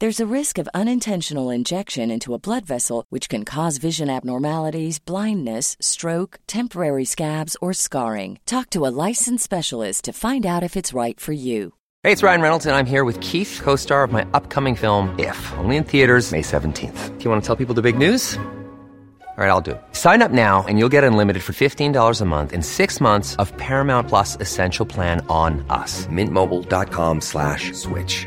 There's a risk of unintentional injection into a blood vessel, which can cause vision abnormalities, blindness, stroke, temporary scabs, or scarring. Talk to a licensed specialist to find out if it's right for you. Hey, it's Ryan Reynolds, and I'm here with Keith, co star of my upcoming film, If, only in theaters, May 17th. Do you want to tell people the big news? All right, I'll do it. Sign up now and you'll get unlimited for $15 a month in six months of Paramount Plus Essential Plan on us. Mintmobile.com slash switch.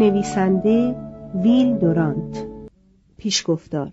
نویسنده ویل دورانت. پیشگفتار.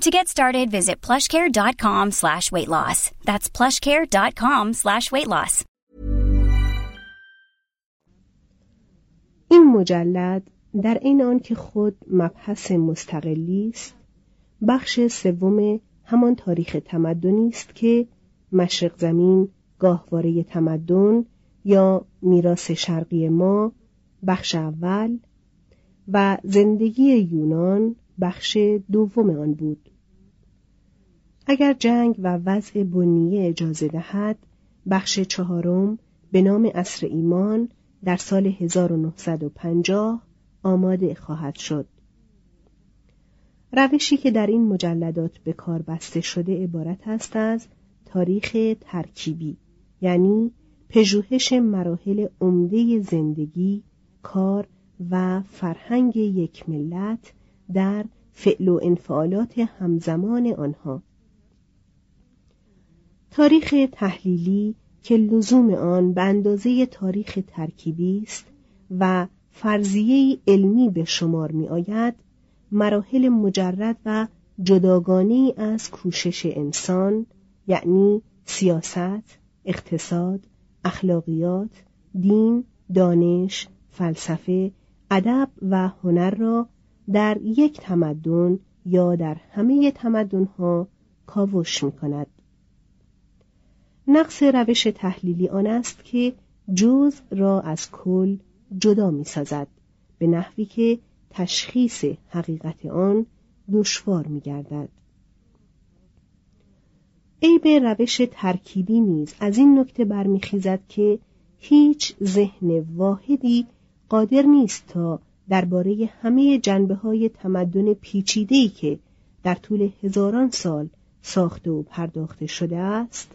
To get started, visit plushcare.com slash weight loss. That's plushcare.com slash weight loss. این مجلد در این آن که خود مبحث مستقلی است بخش سوم همان تاریخ تمدنی است که مشرق زمین گاهواره تمدن یا میراث شرقی ما بخش اول و زندگی یونان بخش دوم آن بود. اگر جنگ و وضع بنیه اجازه دهد بخش چهارم به نام اصر ایمان در سال 1950 آماده خواهد شد. روشی که در این مجلدات به کار بسته شده عبارت است از تاریخ ترکیبی یعنی پژوهش مراحل عمده زندگی کار و فرهنگ یک ملت در فعل و انفعالات همزمان آنها. تاریخ تحلیلی که لزوم آن به اندازه تاریخ ترکیبی است و فرضیه علمی به شمار می آید مراحل مجرد و جداگانه از کوشش انسان یعنی سیاست، اقتصاد، اخلاقیات، دین، دانش، فلسفه، ادب و هنر را در یک تمدن یا در همه تمدنها کاوش می کند. نقص روش تحلیلی آن است که جز را از کل جدا می سازد به نحوی که تشخیص حقیقت آن دشوار می گردد. عیب روش ترکیبی نیز از این نکته برمیخیزد که هیچ ذهن واحدی قادر نیست تا درباره همه جنبه های تمدن پیچیده‌ای که در طول هزاران سال ساخته و پرداخته شده است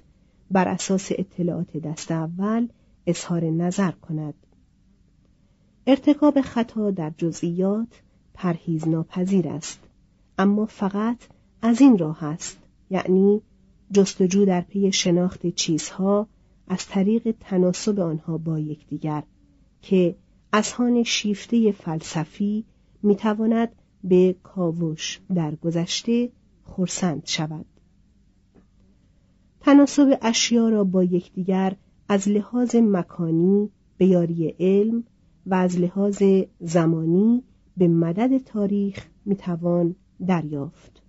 بر اساس اطلاعات دست اول اظهار نظر کند. ارتکاب خطا در جزئیات پرهیز ناپذیر است اما فقط از این راه است یعنی جستجو در پی شناخت چیزها از طریق تناسب آنها با یکدیگر که اذهان شیفته فلسفی می‌تواند به کاوش در گذشته خورسند شود. تناسب اشیا را با یکدیگر از لحاظ مکانی به یاری علم و از لحاظ زمانی به مدد تاریخ می‌توان دریافت.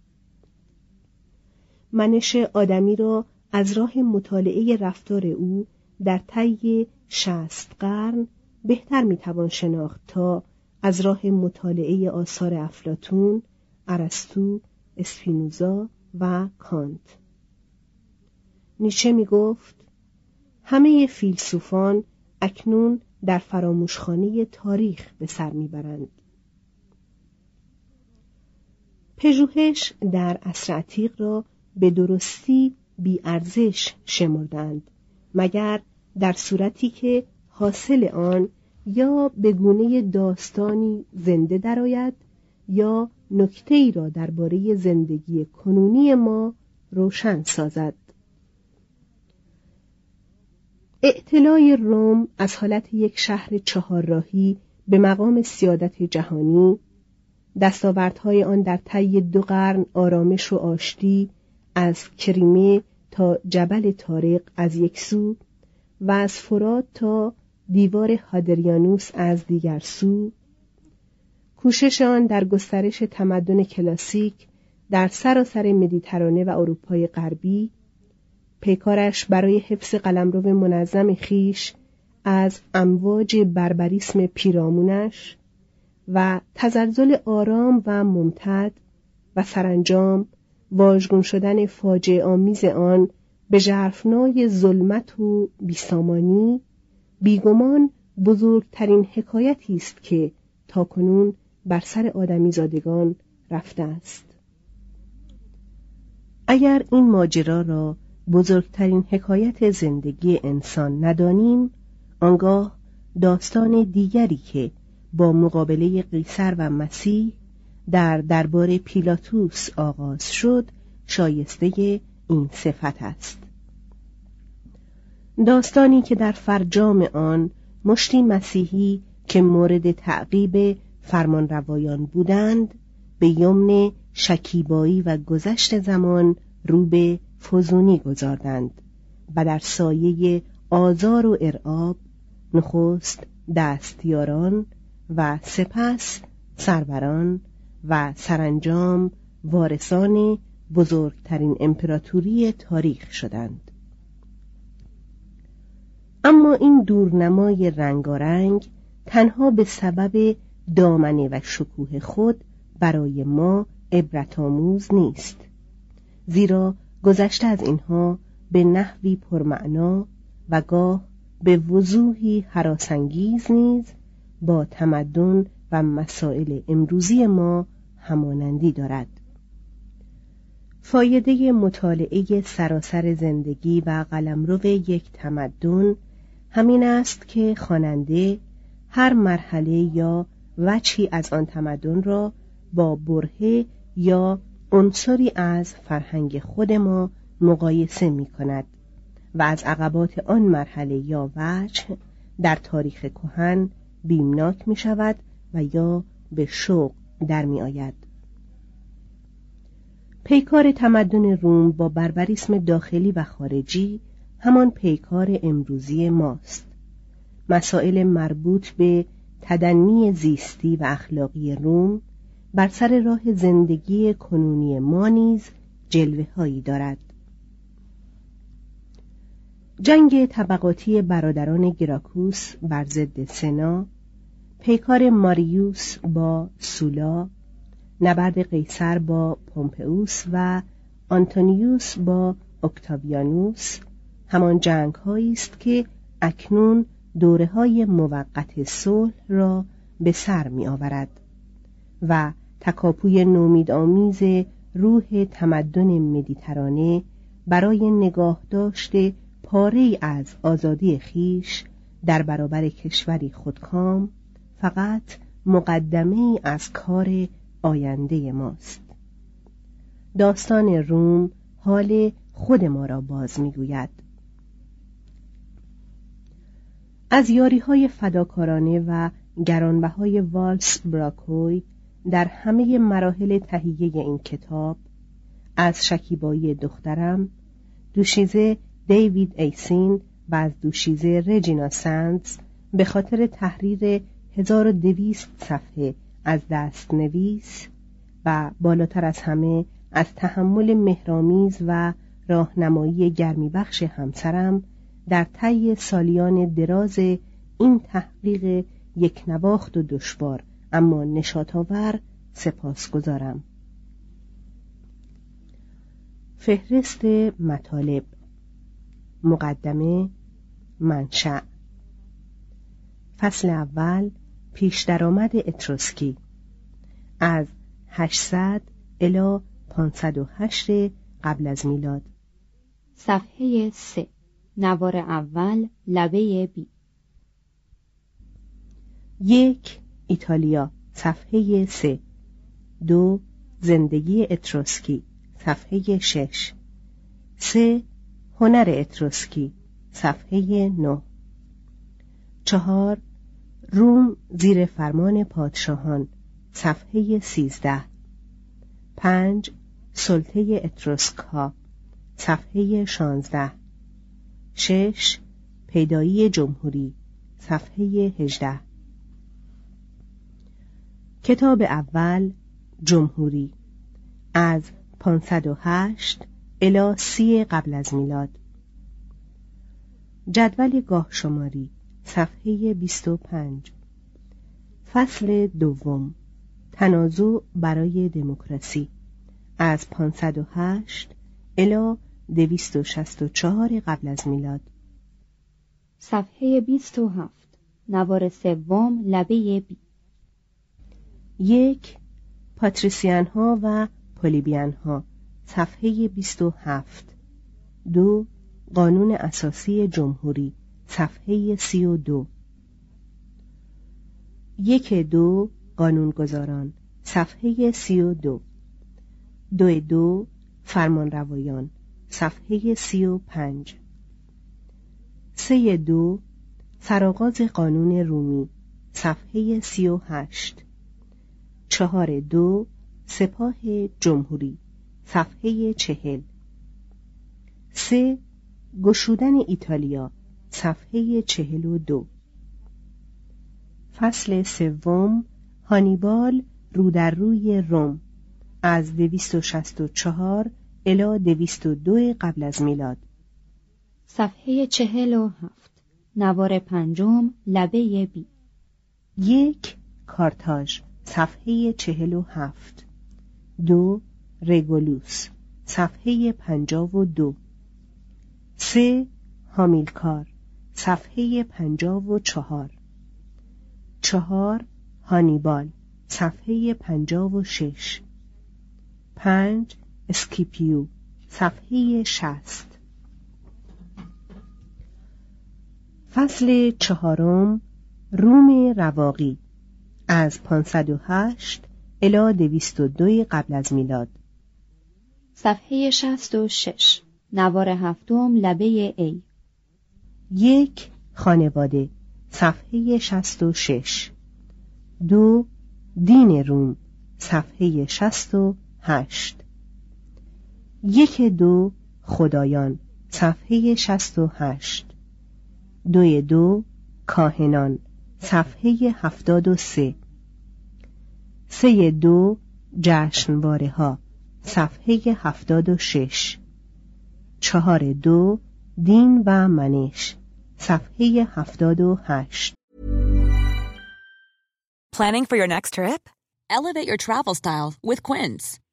منش آدمی را از راه مطالعه رفتار او در طی شست قرن بهتر می‌توان شناخت تا از راه مطالعه آثار افلاتون، ارسطو، اسپینوزا و کانت. نیچه می گفت همه فیلسوفان اکنون در فراموشخانه تاریخ به سر می‌برند. پژوهش در عصر عتیق را به درستی بیارزش شمردند مگر در صورتی که حاصل آن یا به گونه داستانی زنده درآید یا نکته ای را درباره زندگی کنونی ما روشن سازد. اعتلای روم از حالت یک شهر چهارراهی به مقام سیادت جهانی دستاوردهای آن در طی دو قرن آرامش و آشتی از کریمه تا جبل تارق از یک سو و از فرات تا دیوار هادریانوس از دیگر سو. کوشش آن در گسترش تمدن کلاسیک در سراسر مدیترانه و اروپای غربی پیکارش برای حفظ قلمرو منظم خیش از امواج بربریسم پیرامونش و تزلزل آرام و ممتد و سرانجام واژگون شدن فاجعه آمیز آن به ژرفنای ظلمت و بیسامانی بیگمان بزرگترین حکایتی است که تاکنون بر سر آدمی زادگان رفته است. اگر این ماجرا را بزرگترین حکایت زندگی انسان ندانیم آنگاه داستان دیگری که با مقابله قیصر و مسیح در دربار پیلاتوس آغاز شد شایسته این صفت است. داستانی که در فرجام آن مشتی مسیحی که مورد تعقیب فرمانروایان بودند به یمن شکیبایی و گذشت زمان رو به فزونی گذاردند و در سایه آزار و ارعاب نخست دستیاران و سپس سروران و سرانجام وارثان بزرگترین امپراتوری تاریخ شدند. اما این دورنمای رنگارنگ تنها به سبب دامنه و شکوه خود برای ما عبرت آموز نیست. زیرا گذشته از اینها به نحوی پرمعنا و گاه به وضوحی حراسانگیز نیز با تمدن و مسائل امروزی ما همانندی دارد. فایده مطالعه سراسر زندگی و قلمرو یک تمدن همین است که خواننده هر مرحله یا وچی از آن تمدن را با برهه یا عنصری از فرهنگ خود ما مقایسه می کند و از عقبات آن مرحله یا وجه در تاریخ کهن بیمناک می شود و یا به شوق در می آید. پیکار تمدن روم با بربریسم داخلی و خارجی همان پیکار امروزی ماست. مسائل مربوط به تدنی زیستی و اخلاقی روم بر سر راه زندگی کنونی ما نیز جلوه هایی دارد جنگ طبقاتی برادران گراکوس بر ضد سنا پیکار ماریوس با سولا نبرد قیصر با پومپئوس و آنتونیوس با اکتاویانوس همان جنگ است که اکنون دوره های موقت صلح را به سر می آورد و تکاپوی نومیدآمیز روح تمدن مدیترانه برای نگاه داشته پاره از آزادی خیش در برابر کشوری خودکام فقط مقدمه از کار آینده ماست. داستان روم حال خود ما را باز می‌گوید. از یاری های فداکارانه و گرانبهای والس براکوی در همه مراحل تهیه این کتاب از شکیبایی دخترم دوشیزه دیوید ایسین و از دوشیزه رجینا سندز به خاطر تحریر 1200 صفحه از دست نویس و بالاتر از همه از تحمل مهرامیز و راهنمایی گرمی بخش همسرم در طی سالیان دراز این تحقیق یک نواخت و دشوار. اما نشاتآور سپاس گذارم فهرست مطالب. مقدمه منشأ. فصل اول پیش درآمد اتروسکی. از 800 الی 508 قبل از میلاد. صفحه 3 نوار اول لبه بی. یک ایتالیا صفحه 3 دو زندگی اتروسکی صفحه 6 سه هنر اتروسکی صفحه 9 چهار روم زیر فرمان پادشاهان صفحه سیزده. پنج سلطه اتروسکا صفحه شانزده. شش پیدایی جمهوری صفحه هجده. کتاب اول جمهوری از 508 الی سی قبل از میلاد. جدول گاه شماری صفحه 25 فصل دوم تنازع برای دموکراسی از 508 الی 264 قبل از میلاد. صفحه 27 نوار سوم لبه بی. یک پاتریسیان ها و پولیبیان ها صفحه 27 دو قانون اساسی جمهوری. صفحه سی و دو. یک دو قانونگذاران. صفحه سی و دو. دو دو فرمان روایان صفحه سی و پنج. سه دو سرآغاز قانون رومی صفحه سی و هشت. چهار دو سپاه جمهوری صفحه چهل. سه گشودن ایتالیا صفحه چهل و دو. فصل سوم هانیبال رو در روی روم. از دویست و شست و چهار الا دویست و دو قبل از میلاد. صفحه چهل و هفت. نوار پنجم لبه بی. یک کارتاژ. صفحه چهل و هفت. دو رگولوس. صفحه پنجاه و دو. سه هامیلکار. صفحه پنجاه و چهار. چهار هانیبال. صفحه پنجاه و شش. پنج اسکیپیو صفحه شست. فصل چهارم روم رواقی. از 508 الی 202 قبل از میلاد. صفحه 66 نوار هفتم لبه ای. یک خانواده. صفحه 66 دو دین روم. صفحه 68 یک دو خدایان صفحه 68 دوی دو کاهنان صفحه 73 سه دو جشنواره ها صفحه 76 چهار دو دین و منش صفحه 78 Planning for your next trip? Elevate your travel style with Quince.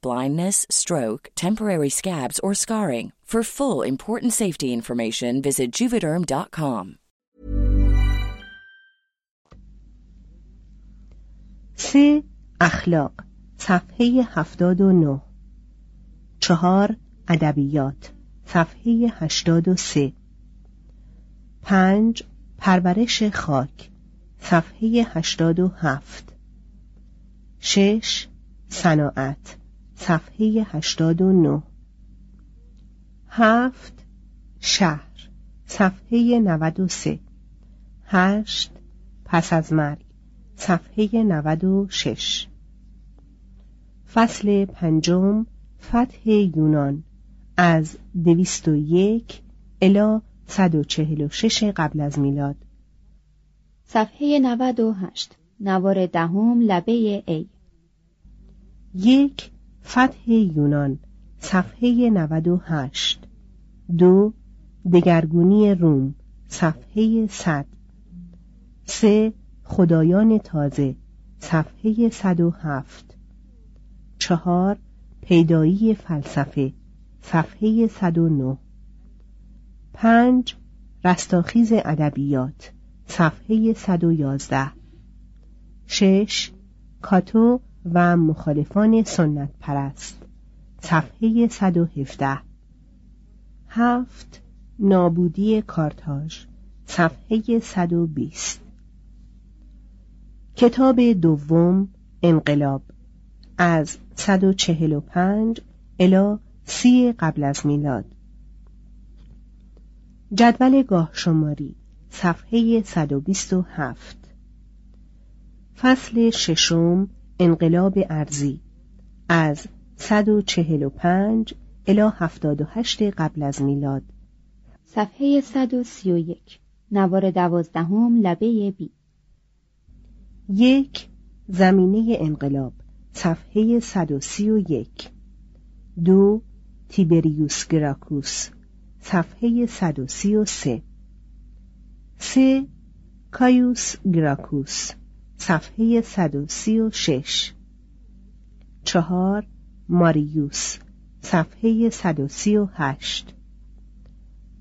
blindness, stroke, temporary scabs, or scarring. For full important safety information, visit juvederm.com. سه اخلاق صفحه 79 چهار ادبیات صفحه 83 پنج پرورش خاک صفحه 87 شش صناعت صفحه 89 هفت شهر صفحه 93 هشت پس از مرگ صفحه 96 فصل پنجم فتح یونان از دویست و یک الا 146 قبل از میلاد. صفحه 98 نوار دهم لبه ای. یک فتح یونان صفحه 98 دو دگرگونی روم صفحه 100 سه خدایان تازه صفحه 107 چهار پیدایی فلسفه صفحه 109 پنج رستاخیز ادبیات صفحه 111 شش کاتو و مخالفان سنت پرست صفحه 117 هفت نابودی کارتاژ. صفحه 120 کتاب دوم انقلاب. از 145 الی سی قبل از میلاد. جدول گاه شماری صفحه 127 فصل ششم انقلاب ارزی از 145 الی 78 قبل از میلاد. صفحه 131 نوار دوازدهم لبه بی. یک زمینه انقلاب صفحه 131 دو تیبریوس گراکوس صفحه 133 سه کایوس گراکوس. صفحه 136 چهار ماریوس. صفحه 138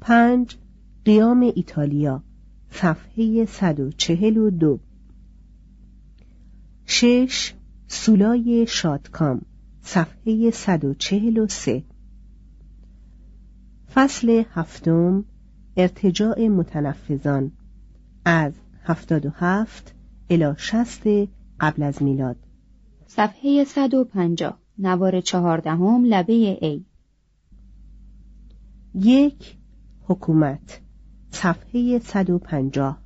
پنج قیام ایتالیا. صفحه 142 شش سولای شادکام. صفحه 143 فصل هفتم ارتجاع متنفذان. از 77 الی 60 قبل از میلاد. صفحه 150 نوار چهاردهم لبه ای یک حکومت. صفحه 150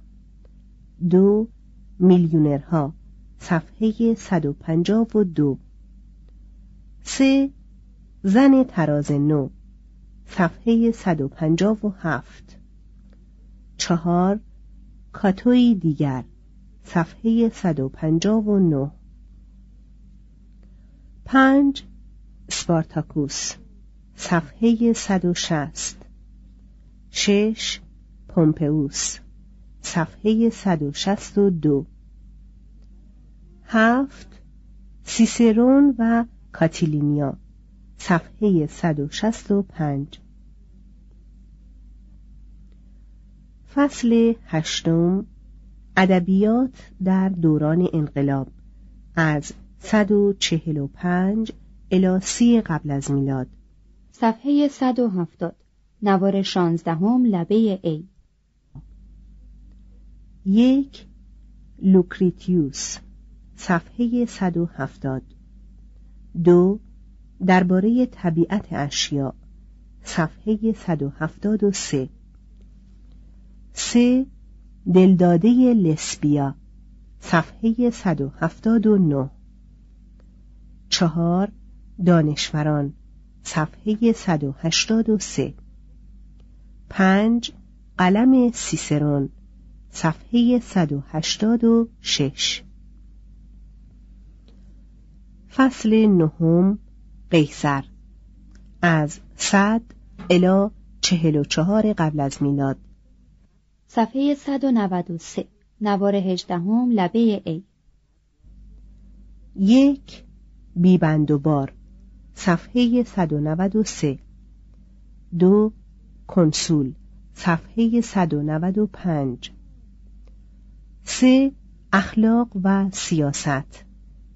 دو میلیونرها. صفحه 152 سه زن تراز نو. صفحه 157 چهار کاتوی دیگر. صفحه 159 پنج سپارتاکوس صفحه 160 شش پومپئوس. صفحه 162 هفت سیسرون و کاتیلینیا. صفحه 165 فصل هشتم. ادبیات در دوران انقلاب از 145 الی سی قبل از میلاد. صفحه 170 نوار شانزدهم لبه ای یک لوکریتیوس. صفحه 170 دو درباره طبیعت اشیا. صفحه 173 سه دلداده لسبیا صفحه 179 چهار دانشوران صفحه 183 پنج قلم سیسرون صفحه 186 فصل نهم قیصر. از صد الی چهل و چهار قبل از میلاد. صفحه 193 نوار هجدهم لبه ای یک بیبند و بار. صفحه 193 دو کنسول. صفحه 195 سه اخلاق و سیاست.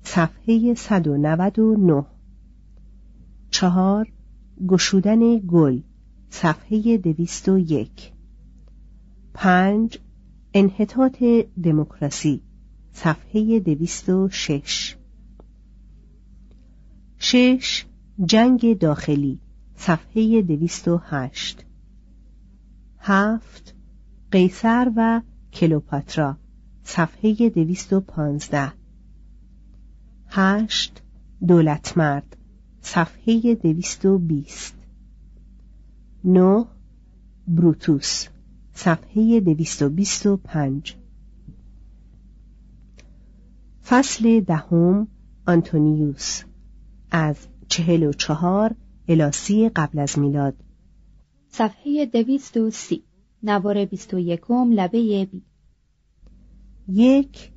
صفحه 199 چهار گشودن گل. صفحه 201 پنج انحطاط دموکراسی صفحه 206 شش. جنگ داخلی صفحه 208 هفت قیصر و کلوپاترا صفحه 215 هشت دولتمرد صفحه 220 نه بروتوس. صفحه 225 فصل دهم آنتونیوس. از چهل و چهار الاسی قبل از میلاد. صفحه دویست و سی. نوار بیست و یکم لبه بی. یک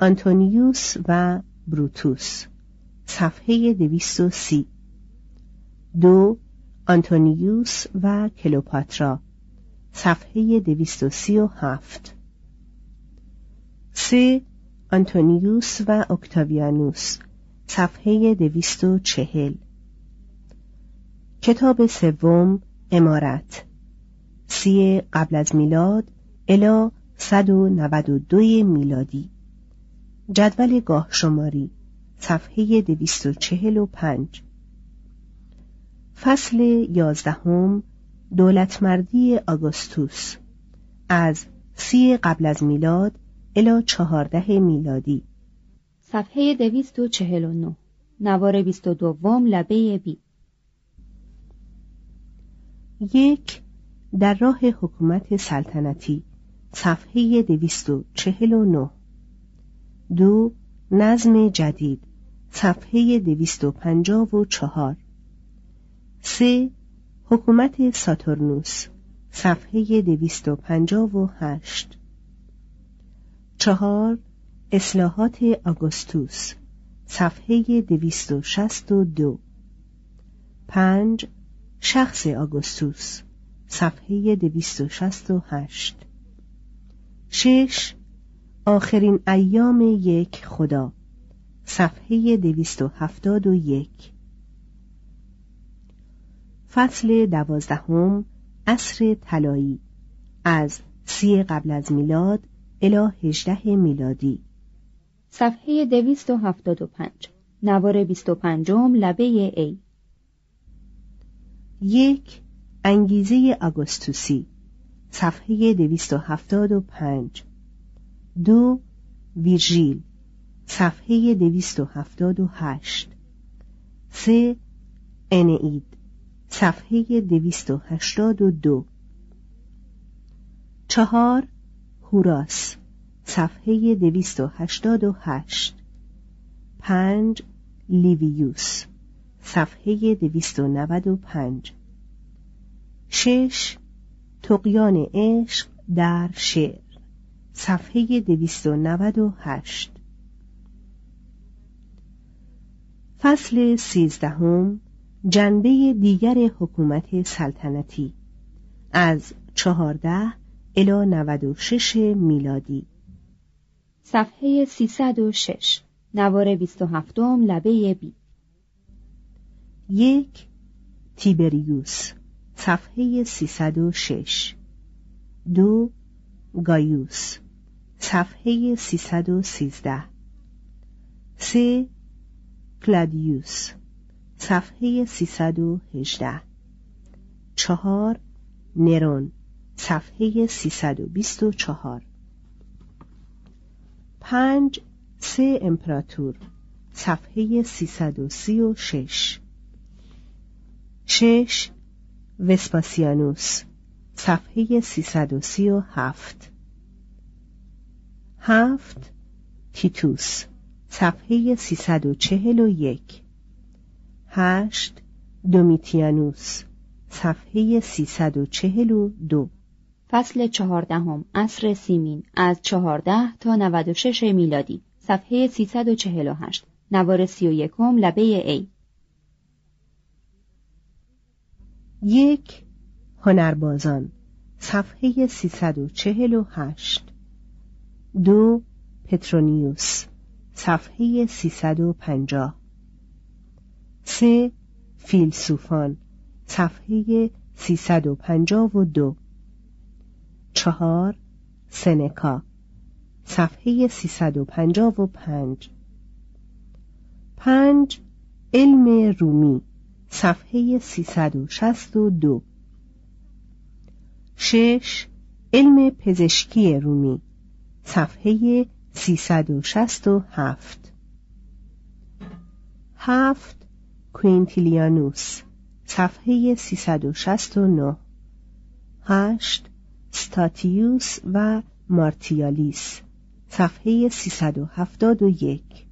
آنتونیوس و بروتوس. صفحه دویست و سی. دو آنتونیوس و کلوپاترا. صفحه دویست و سی و هفت. سه آنتونیوس و اکتاویانوس صفحه دویست و چهل. کتاب سوم امارت. سی قبل از میلاد الا 192 میلادی. جدول گاه شماری صفحه 245 فصل یازدهم دولتمردی آگوستوس از سی قبل از میلاد الا چهارده میلادی. صفحه 249 نوار 22 لبه بی. یک در راه حکومت سلطنتی. صفحه 249 دو نظم جدید. صفحه 254 سه حکومت ساتورنوس صفحه 258 چهار اصلاحات آگوستوس صفحه 262 پنج شخص آگوستوس صفحه 268 شش آخرین ایام یک خدا صفحه 271 فصل دوازدهم عصر طلایی. از سی قبل از میلاد الی هجده میلادی. صفحه 275 نوار 25 لبه ای. یک انگیزه آگوستوسی. صفحه 275 دو ویرژیل. صفحه 278 سه انعید صفحه 282 چهار هوراس صفحه دویست و هشتاد و هشت. پنج لیویوس صفحه دویست و نود و پنج. شش تقیان عشق در شعر صفحه دویست و نود و هشت. فصل سیزدهم. جنبه دیگر حکومت سلطنتی. از چهارده الی نود و شش میلادی. صفحه سیصد و شش. نوار بیست و هفتم لبه بی. یک تیبریوس. صفحه سیصد و شش. دو گایوس. صفحه سیصد و سیزده. سه کلادیوس. صفحه سیصد و هجده. چهار نرون صفحه سیصد و بیست و چهار. پنج سه امپراتور صفحه سیصد و سی و شش. شش وسپاسیانوس صفحه سیصد و سی و هفت. هفت تیتوس صفحه سیصد و چهل و یک. هشت دومیتیانوس صفحه سیصد و چهل و دو. فصل چهاردهم عصر سیمین از چهارده تا نود و شش میلادی صفحه سیصد و چهل و هشت. نوار سی و یکم لبه ای. یک هنربازان صفحه سیصد و چهل و هشت. دو پترونیوس صفحه سیصد و پنجاه سه فیلسوفان صفحه سیصد و پنجاه و دو. چهار سنکا صفحه سیصد و پنجاه و پنج. پنج علم رومی صفحه سیصد و شست و دو. شش علم پزشکی رومی صفحه سیصد و شست و هفت. هفت کوینتیلیانوس صفحه 369 8 ستاتیوس و مارتیالیس صفحه 371